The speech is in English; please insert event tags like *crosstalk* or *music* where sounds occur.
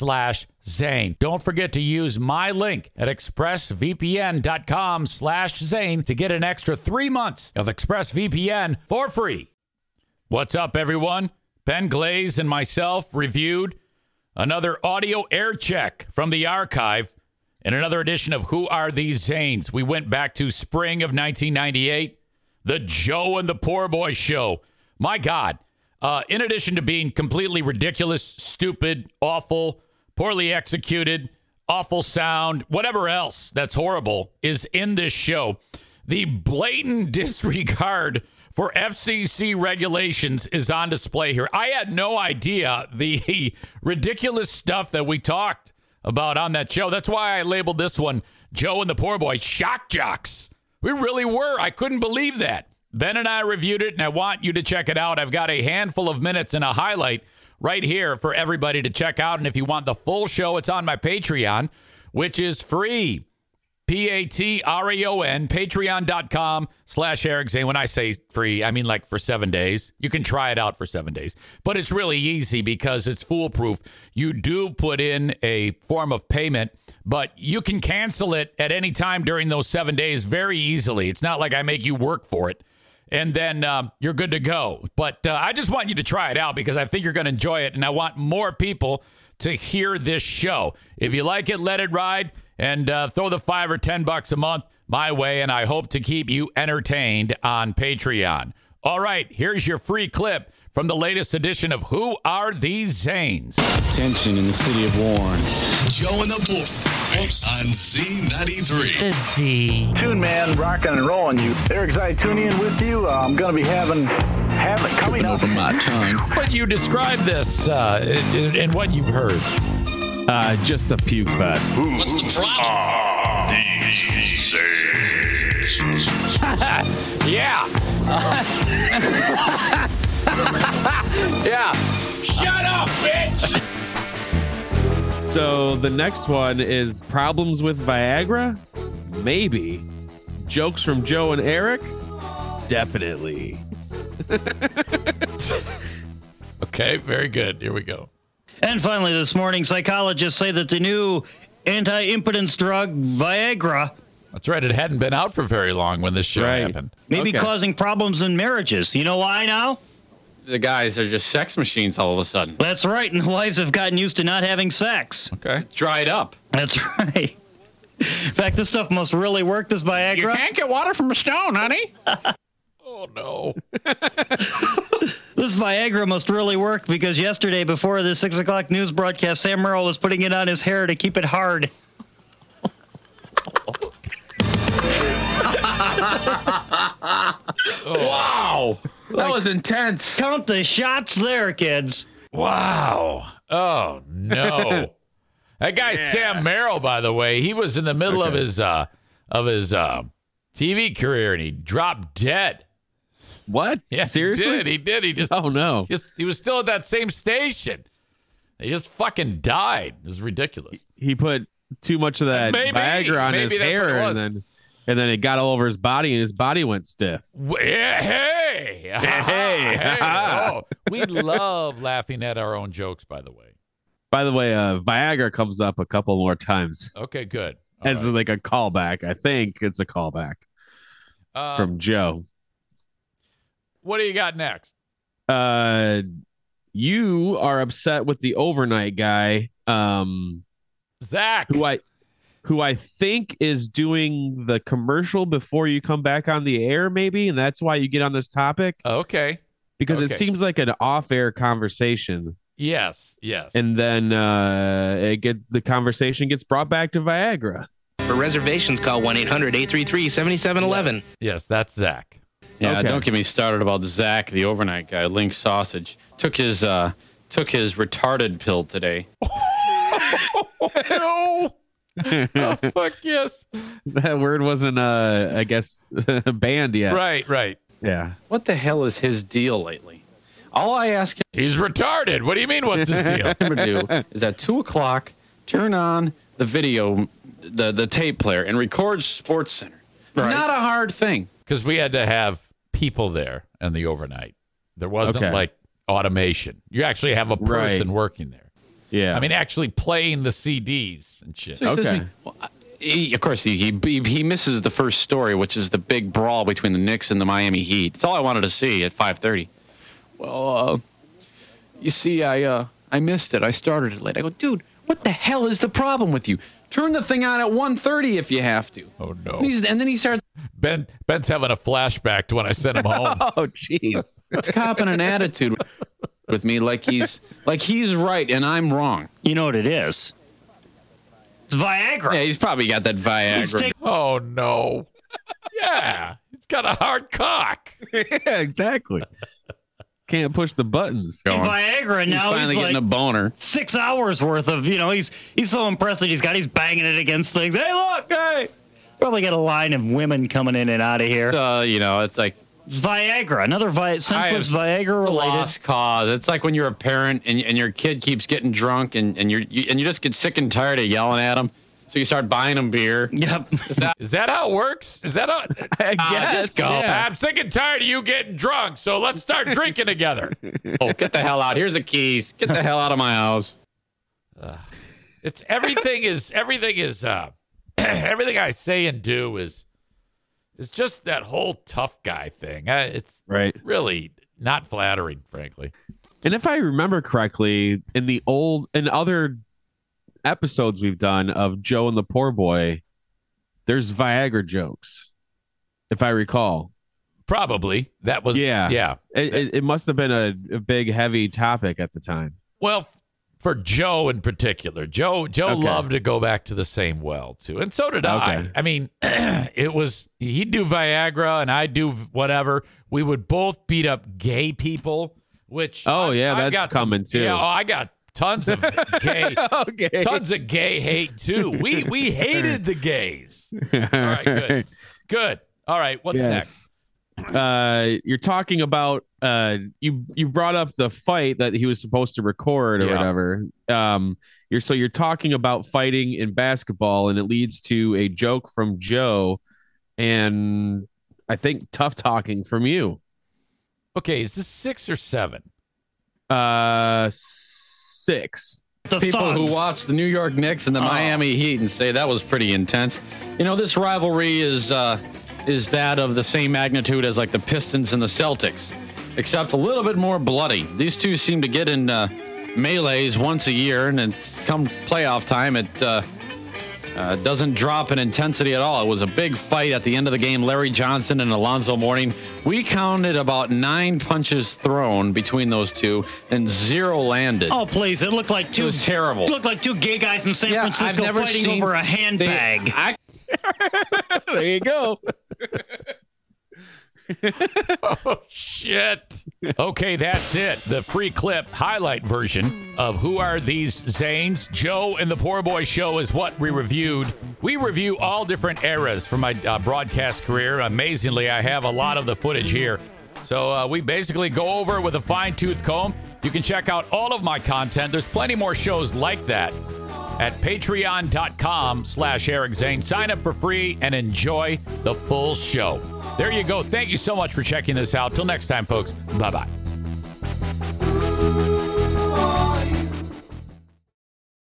slash Zane. Don't forget to use my link at expressvpn.com slash Zane to get an extra three months of ExpressVPN for free. What's up, everyone? Ben Glaze and myself reviewed another audio air check from the archive in another edition of Who Are These Zanes? We went back to spring of 1998, the Joe and the Poor Boy show. My God. Uh, in addition to being completely ridiculous, stupid, awful, poorly executed, awful sound, whatever else that's horrible is in this show. The blatant *laughs* disregard for FCC regulations is on display here. I had no idea the *laughs* ridiculous stuff that we talked about on that show. That's why I labeled this one Joe and the Poor Boy Shock Jocks. We really were. I couldn't believe that. Ben and I reviewed it, and I want you to check it out. I've got a handful of minutes and a highlight right here for everybody to check out. And if you want the full show, it's on my Patreon, which is free. P A T R E O N, patreon.com slash Eric Zane. When I say free, I mean like for seven days. You can try it out for seven days, but it's really easy because it's foolproof. You do put in a form of payment, but you can cancel it at any time during those seven days very easily. It's not like I make you work for it. And then um, you're good to go. But uh, I just want you to try it out because I think you're going to enjoy it. And I want more people to hear this show. If you like it, let it ride and uh, throw the five or ten bucks a month my way, and I hope to keep you entertained on Patreon. All right, here's your free clip from the latest edition of Who Are These Zanes? Tension in the city of Warren. Joe and the Boys on Z93. The Z. Tune man, rocking and rolling you. Eric Zaitunian with you. Uh, I'm going to be having having coming up. over my tongue. But you describe this uh, in, in what you've heard. Uh, just a puke fest. What's the problem? *laughs* Yeah. *laughs* *laughs* yeah. Shut up, bitch. So the next one is problems with Viagra? Maybe. Jokes from Joe and Eric? Definitely. *laughs* Okay, very good. Here we go. And finally, this morning, psychologists say that the new anti impotence drug, Viagra, That's right. It hadn't been out for very long when this show Right. happened. Maybe Okay. causing problems in marriages. You know why now? The guys are just sex machines all of a sudden. That's right, and the wives have gotten used to not having sex. Okay. Dried up. That's *laughs* right. In fact, this stuff must really work, this Viagra. You can't get water from a stone, honey. *laughs* Oh no. *laughs* This Viagra must really work because yesterday, before the 6 o'clock news broadcast, Sam Merrill was putting it on his hair to keep it hard. Oh. Wow. That was intense. Count the shots there, kids. Wow. Oh no. *laughs* that guy Sam Merrill, by the way, he was in the middle of his uh of his uh, TV career and he dropped dead. What? Yeah, Seriously? He did. He did. He just, Oh no. just he was still at that same station. He just fucking died. It was ridiculous. He put too much of that Maybe. Viagra on Maybe his that's what it hair, and then and then it got all over his body, and his body went stiff. Yeah, Hey, *laughs* Hey. hey, oh, we *laughs* love laughing at our own jokes. By the way. By the way, uh, Viagra comes up a couple more times Okay, good. All as right. like a callback. I think it's a callback Uh, from Joe. what do you got next? Uh, you are upset with the overnight guy, um, Zach. who I who I think is doing the commercial before you come back on the air, maybe, and that's why you get on this topic Okay. because Okay. it seems like an off-air conversation, Yes. Yes. and then uh, it get the conversation gets brought back to Viagra. For reservations, call 1 800 833 7711. yes, that's Zach. Yeah, Okay. don't get me started about Zach, the overnight guy, Link Sausage. Took his uh took his retarded pill today. *laughs* no. *laughs* oh, *laughs* fuck yes. that word wasn't, uh, I guess, *laughs* banned yet. Right. Right. Yeah. What the hell is his deal lately? All I ask him He's retarded. What do you mean? What's his deal? to do is at two o'clock turn on the video the the tape player and record SportsCenter. Not a hard thing. Because we had to have people there and the overnight. There wasn't Okay. like automation. You actually have a person Right. working there. Yeah. I mean, actually playing the CDs and shit. So he says to Okay. well, I- he, of course, he, he he misses the first story, which is the big brawl between the Knicks and the Miami Heat. It's all I wanted to see at 5:30. Well, uh, you see, I uh, I missed it. I started it late. I go, dude, what the hell is the problem with you? Turn the thing on at 1:30 if you have to. Oh no. And, he's, and then he starts Ben Ben's having a flashback to when I sent him home. *laughs* oh, jeez. It's copping an attitude with me like he's like he's right and I'm wrong. You know what it is? It's Viagra. Yeah, he's probably got that He's Viagra. taking oh no. Yeah. He's got a hard cock. yeah, exactly. Can't push the buttons. Viagra, and He's now finally he's getting like a boner. six hours worth of, you know, he's he's so impressed that he's got he's banging it against things. Hey, look, hey. Probably got a line of women coming in and out of here. So uh, you know, it's like Viagra, another Vi- senseless have- Viagra It's a related. lost cause. It's like when you're a parent and, and your kid keeps getting drunk and, and you're you, and you just get sick and tired of yelling at them. So you start buying them beer. Yep. Is that, Is that how it works? Is that how? *laughs* *laughs* I Ah, just go. yeah. I'm sick and tired of you getting drunk, so let's start *laughs* drinking together. oh, get the hell out. Here's the keys. Get the hell out of my house. It's everything is everything is uh *clears throat* everything I say and do is is just that whole tough guy thing. It's Right. really not flattering, frankly. And if I remember correctly, in the old in other episodes we've done of Joe and the Poor Boy, there's Viagra jokes. If I recall, Probably that was Yeah. yeah. it, it, it must have been a, a big, heavy topic at the time. Well, for Joe in particular, Joe Joe Okay. loved to go back to the same well too, and so did I. Okay. I mean, *clears throat* it was he'd do Viagra and I'd do whatever. We would both beat up gay people, which Oh, I- yeah, I've that's got some- coming, too. Yeah, oh, I got tons of gay, *laughs* okay. tons of gay hate too. We we *laughs* hated the gays. All right, good, good. All right, what's next? Uh, you're talking about uh, you you brought up the fight that he was supposed to record or Yeah. whatever. Um, you're so you're talking about fighting in basketball, and it leads to a joke from Joe, and I think tough talking from you. Okay, is this six or seven? Uh, six. The People thugs. who watch the New York Knicks and the Oh. Miami Heat and say that was pretty intense. You know, this rivalry is uh, is that of the same magnitude as like the Pistons and the Celtics, except a little bit more bloody. These two seem to get in uh, melees once a year, and it's come playoff time, it uh, uh, doesn't drop in intensity at all. It was a big fight at the end of the game. Larry Johnson and Alonzo Mourning. We counted about nine punches thrown between those two, and zero landed. Oh please! It looked like it two. was terrible. Looked like two gay guys in San Yeah, Francisco fighting over a They- handbag. I, *laughs* there you go. *laughs* Oh, shit. Okay, that's it. The free clip highlight version of Who Are These Zanes? Joe and the Poor Boy Show is what we reviewed. We review all different eras from my uh, broadcast career. Amazingly, I have a lot of the footage here. So uh, we basically go over it with a fine tooth comb. You can check out all of my content. There's plenty more shows like that at patreon.com slash Eric Zane. Sign up for free and enjoy the full show. There you go. Thank you so much for checking this out. Till next time, folks. Bye bye.